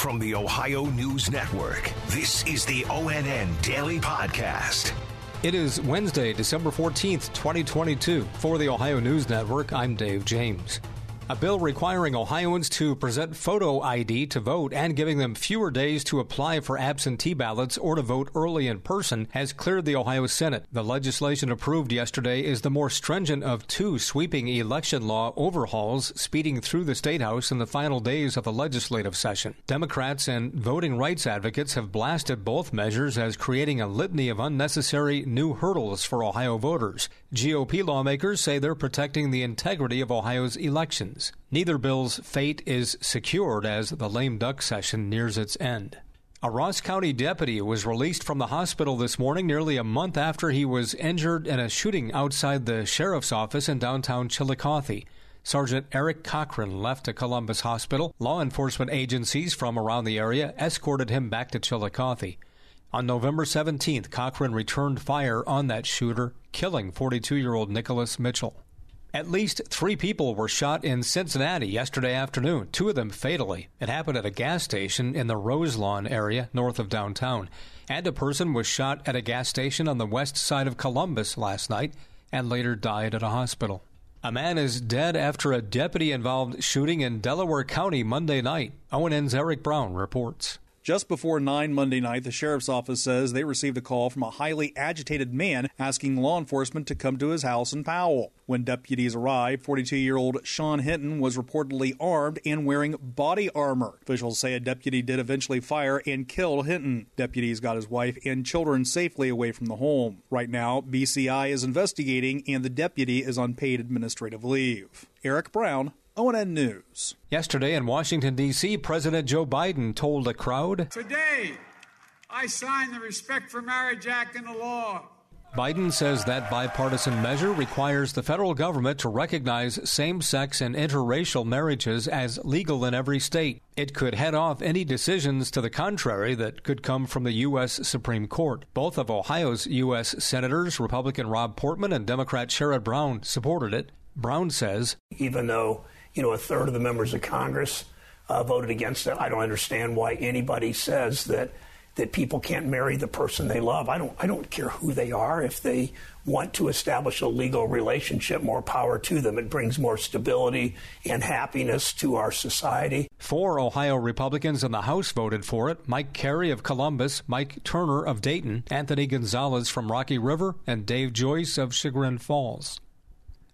From the Ohio News Network, this is the ONN Daily Podcast. It is Wednesday, December 14th, 2022. For the Ohio News Network, I'm Dave James. A bill requiring Ohioans to present photo ID to vote and giving them fewer days to apply for absentee ballots or to vote early in person has cleared the Ohio Senate. The legislation approved yesterday is the more stringent of two sweeping election law overhauls speeding through the State House in the final days of the legislative session. Democrats and voting rights advocates have blasted both measures as creating a litany of unnecessary new hurdles for Ohio voters. GOP lawmakers say they're protecting the integrity of Ohio's elections. Neither bill's fate is secured as the lame duck session nears its end. A Ross County deputy was released from the hospital this morning nearly a month after he was injured in a shooting outside the sheriff's office in downtown Chillicothe. Sergeant Eric Cochran left a Columbus hospital. Law enforcement agencies from around the area escorted him back to Chillicothe. On November 17th, Cochran returned fire on that shooter, killing 42 year old Nicholas Mitchell. At least three people were shot in Cincinnati yesterday afternoon, two of them fatally. It happened at a gas station in the Roselawn area north of downtown. And a person was shot at a gas station on the west side of Columbus last night and later died at a hospital. A man is dead after a deputy involved shooting in Delaware County Monday night. ONN's Eric Brown reports. Just before 9 Monday night, the sheriff's office says they received a call from a highly agitated man asking law enforcement to come to his house in Powell. When deputies arrived, 42 year old Sean Hinton was reportedly armed and wearing body armor. Officials say a deputy did eventually fire and kill Hinton. Deputies got his wife and children safely away from the home. Right now, BCI is investigating and the deputy is on paid administrative leave. Eric Brown, ONN News. Yesterday in Washington, D.C., President Joe Biden told a crowd Today, I sign the Respect for Marriage Act into law. Biden says that bipartisan measure requires the federal government to recognize same sex and interracial marriages as legal in every state. It could head off any decisions to the contrary that could come from the U.S. Supreme Court. Both of Ohio's U.S. Senators, Republican Rob Portman and Democrat Sherrod Brown, supported it. Brown says, Even though you know, a third of the members of Congress uh, voted against it. I don't understand why anybody says that that people can't marry the person they love. I don't I don't care who they are. If they want to establish a legal relationship, more power to them. It brings more stability and happiness to our society. Four Ohio Republicans in the House voted for it. Mike Carey of Columbus, Mike Turner of Dayton, Anthony Gonzalez from Rocky River, and Dave Joyce of Chagrin Falls.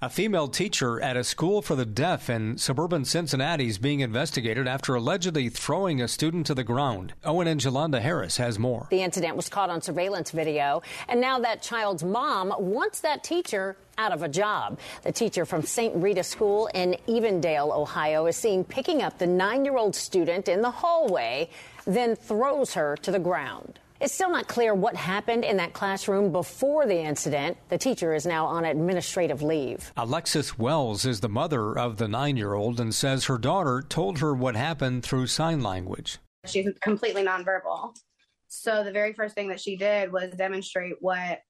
A female teacher at a school for the deaf in suburban Cincinnati is being investigated after allegedly throwing a student to the ground. ONN Jolanda Harris has more. The incident was caught on surveillance video, and now that child's mom wants that teacher out of a job. The teacher from St. Rita School in Evendale, Ohio, is seen picking up the nine year old student in the hallway, then throws her to the ground. It's still not clear what happened in that classroom before the incident. The teacher is now on administrative leave. Alexis Wells is the mother of the nine year old and says her daughter told her what happened through sign language. She's completely nonverbal. So the very first thing that she did was demonstrate what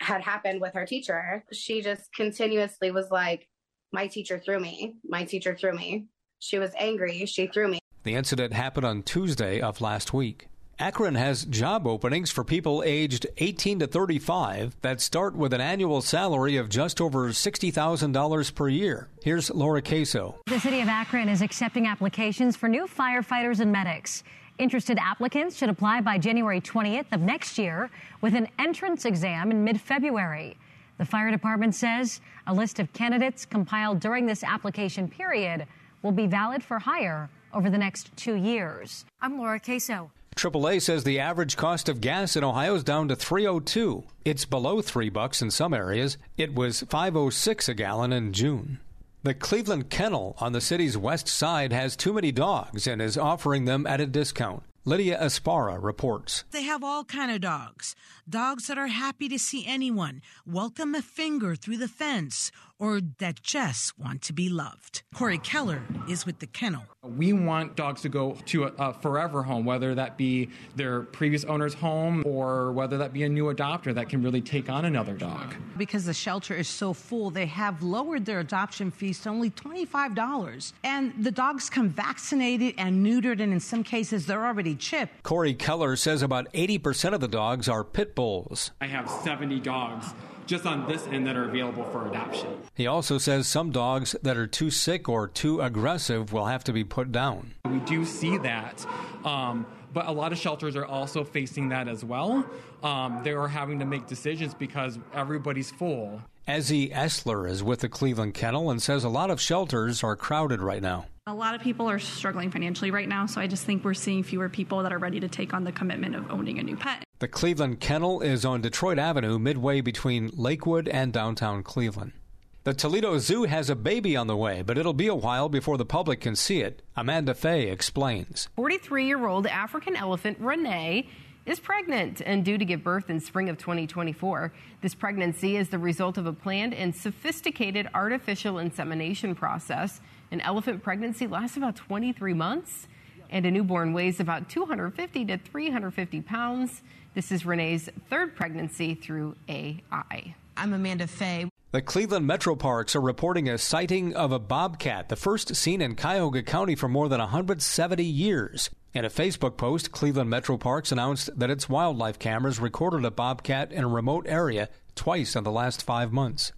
had happened with her teacher. She just continuously was like, My teacher threw me. My teacher threw me. She was angry. She threw me. The incident happened on Tuesday of last week. Akron has job openings for people aged 18 to 35 that start with an annual salary of just over $60,000 per year. Here's Laura Queso. The city of Akron is accepting applications for new firefighters and medics. Interested applicants should apply by January 20th of next year with an entrance exam in mid February. The fire department says a list of candidates compiled during this application period will be valid for hire over the next two years. I'm Laura Queso. AAA says the average cost of gas in Ohio is down to 302. It's below 3 bucks in some areas. It was 506 a gallon in June. The Cleveland Kennel on the city's west side has too many dogs and is offering them at a discount. Lydia Aspara reports. They have all kind of dogs. Dogs that are happy to see anyone, welcome a finger through the fence, or that just want to be loved. Corey Keller is with the kennel. We want dogs to go to a, a, forever home, whether that be their previous owner's home or whether that be a new adopter that can really take on another dog. Because the shelter is so full, they have lowered their adoption fees to only $25. And the dogs come vaccinated and neutered, and in some cases, they're already chipped. Corey Keller says about 80% of the dogs are pit bulls. I have 70 dogs just on this end that are available for adoption. He also says some dogs that are too sick or too aggressive will have to be put down. We do see that. Um, but a lot of shelters are also facing that as well. Um, they are having to make decisions because everybody's full. Ezzy Essler is with the Cleveland Kennel and says a lot of shelters are crowded right now. A lot of people are struggling financially right now, so I just think we're seeing fewer people that are ready to take on the commitment of owning a new pet. The Cleveland Kennel is on Detroit Avenue, midway between Lakewood and downtown Cleveland. The Toledo Zoo has a baby on the way, but it'll be a while before the public can see it. Amanda Fay explains. 43 year old African elephant Renee is pregnant and due to give birth in spring of 2024. This pregnancy is the result of a planned and sophisticated artificial insemination process. An elephant pregnancy lasts about 23 months, and a newborn weighs about 250 to 350 pounds. This is Renee's third pregnancy through AI. I'm Amanda Fay. The Cleveland Metro Parks are reporting a sighting of a bobcat, the first seen in Cuyahoga County for more than 170 years. In a Facebook post, Cleveland Metro Parks announced that its wildlife cameras recorded a bobcat in a remote area twice in the last five months.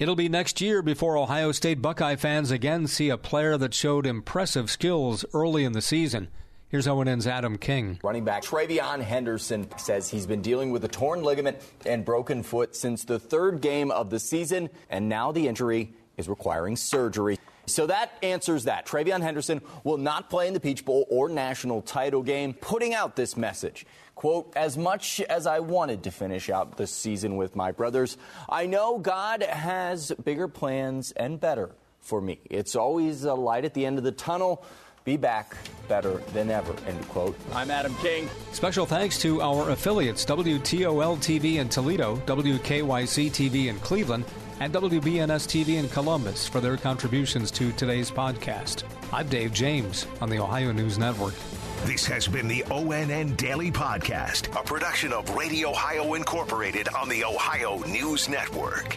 It'll be next year before Ohio State Buckeye fans again see a player that showed impressive skills early in the season. Here's ONN's Adam King. Running back TreVeyon Henderson says he's been dealing with a torn ligament and broken foot since the third game of the season, and now the injury is requiring surgery. So that answers that. TreVeyon Henderson will not play in the Peach Bowl or national title game, putting out this message. Quote, as much as I wanted to finish out the season with my brothers, I know God has bigger plans and better for me. It's always a light at the end of the tunnel. Be back better than ever, end quote. I'm Adam King. Special thanks to our affiliates WTOL TV in Toledo, WKYC TV in Cleveland, and WBNS TV in Columbus for their contributions to today's podcast. I'm Dave James on the Ohio News Network. This has been the ONN Daily Podcast, a production of Radio Ohio Incorporated on the Ohio News Network.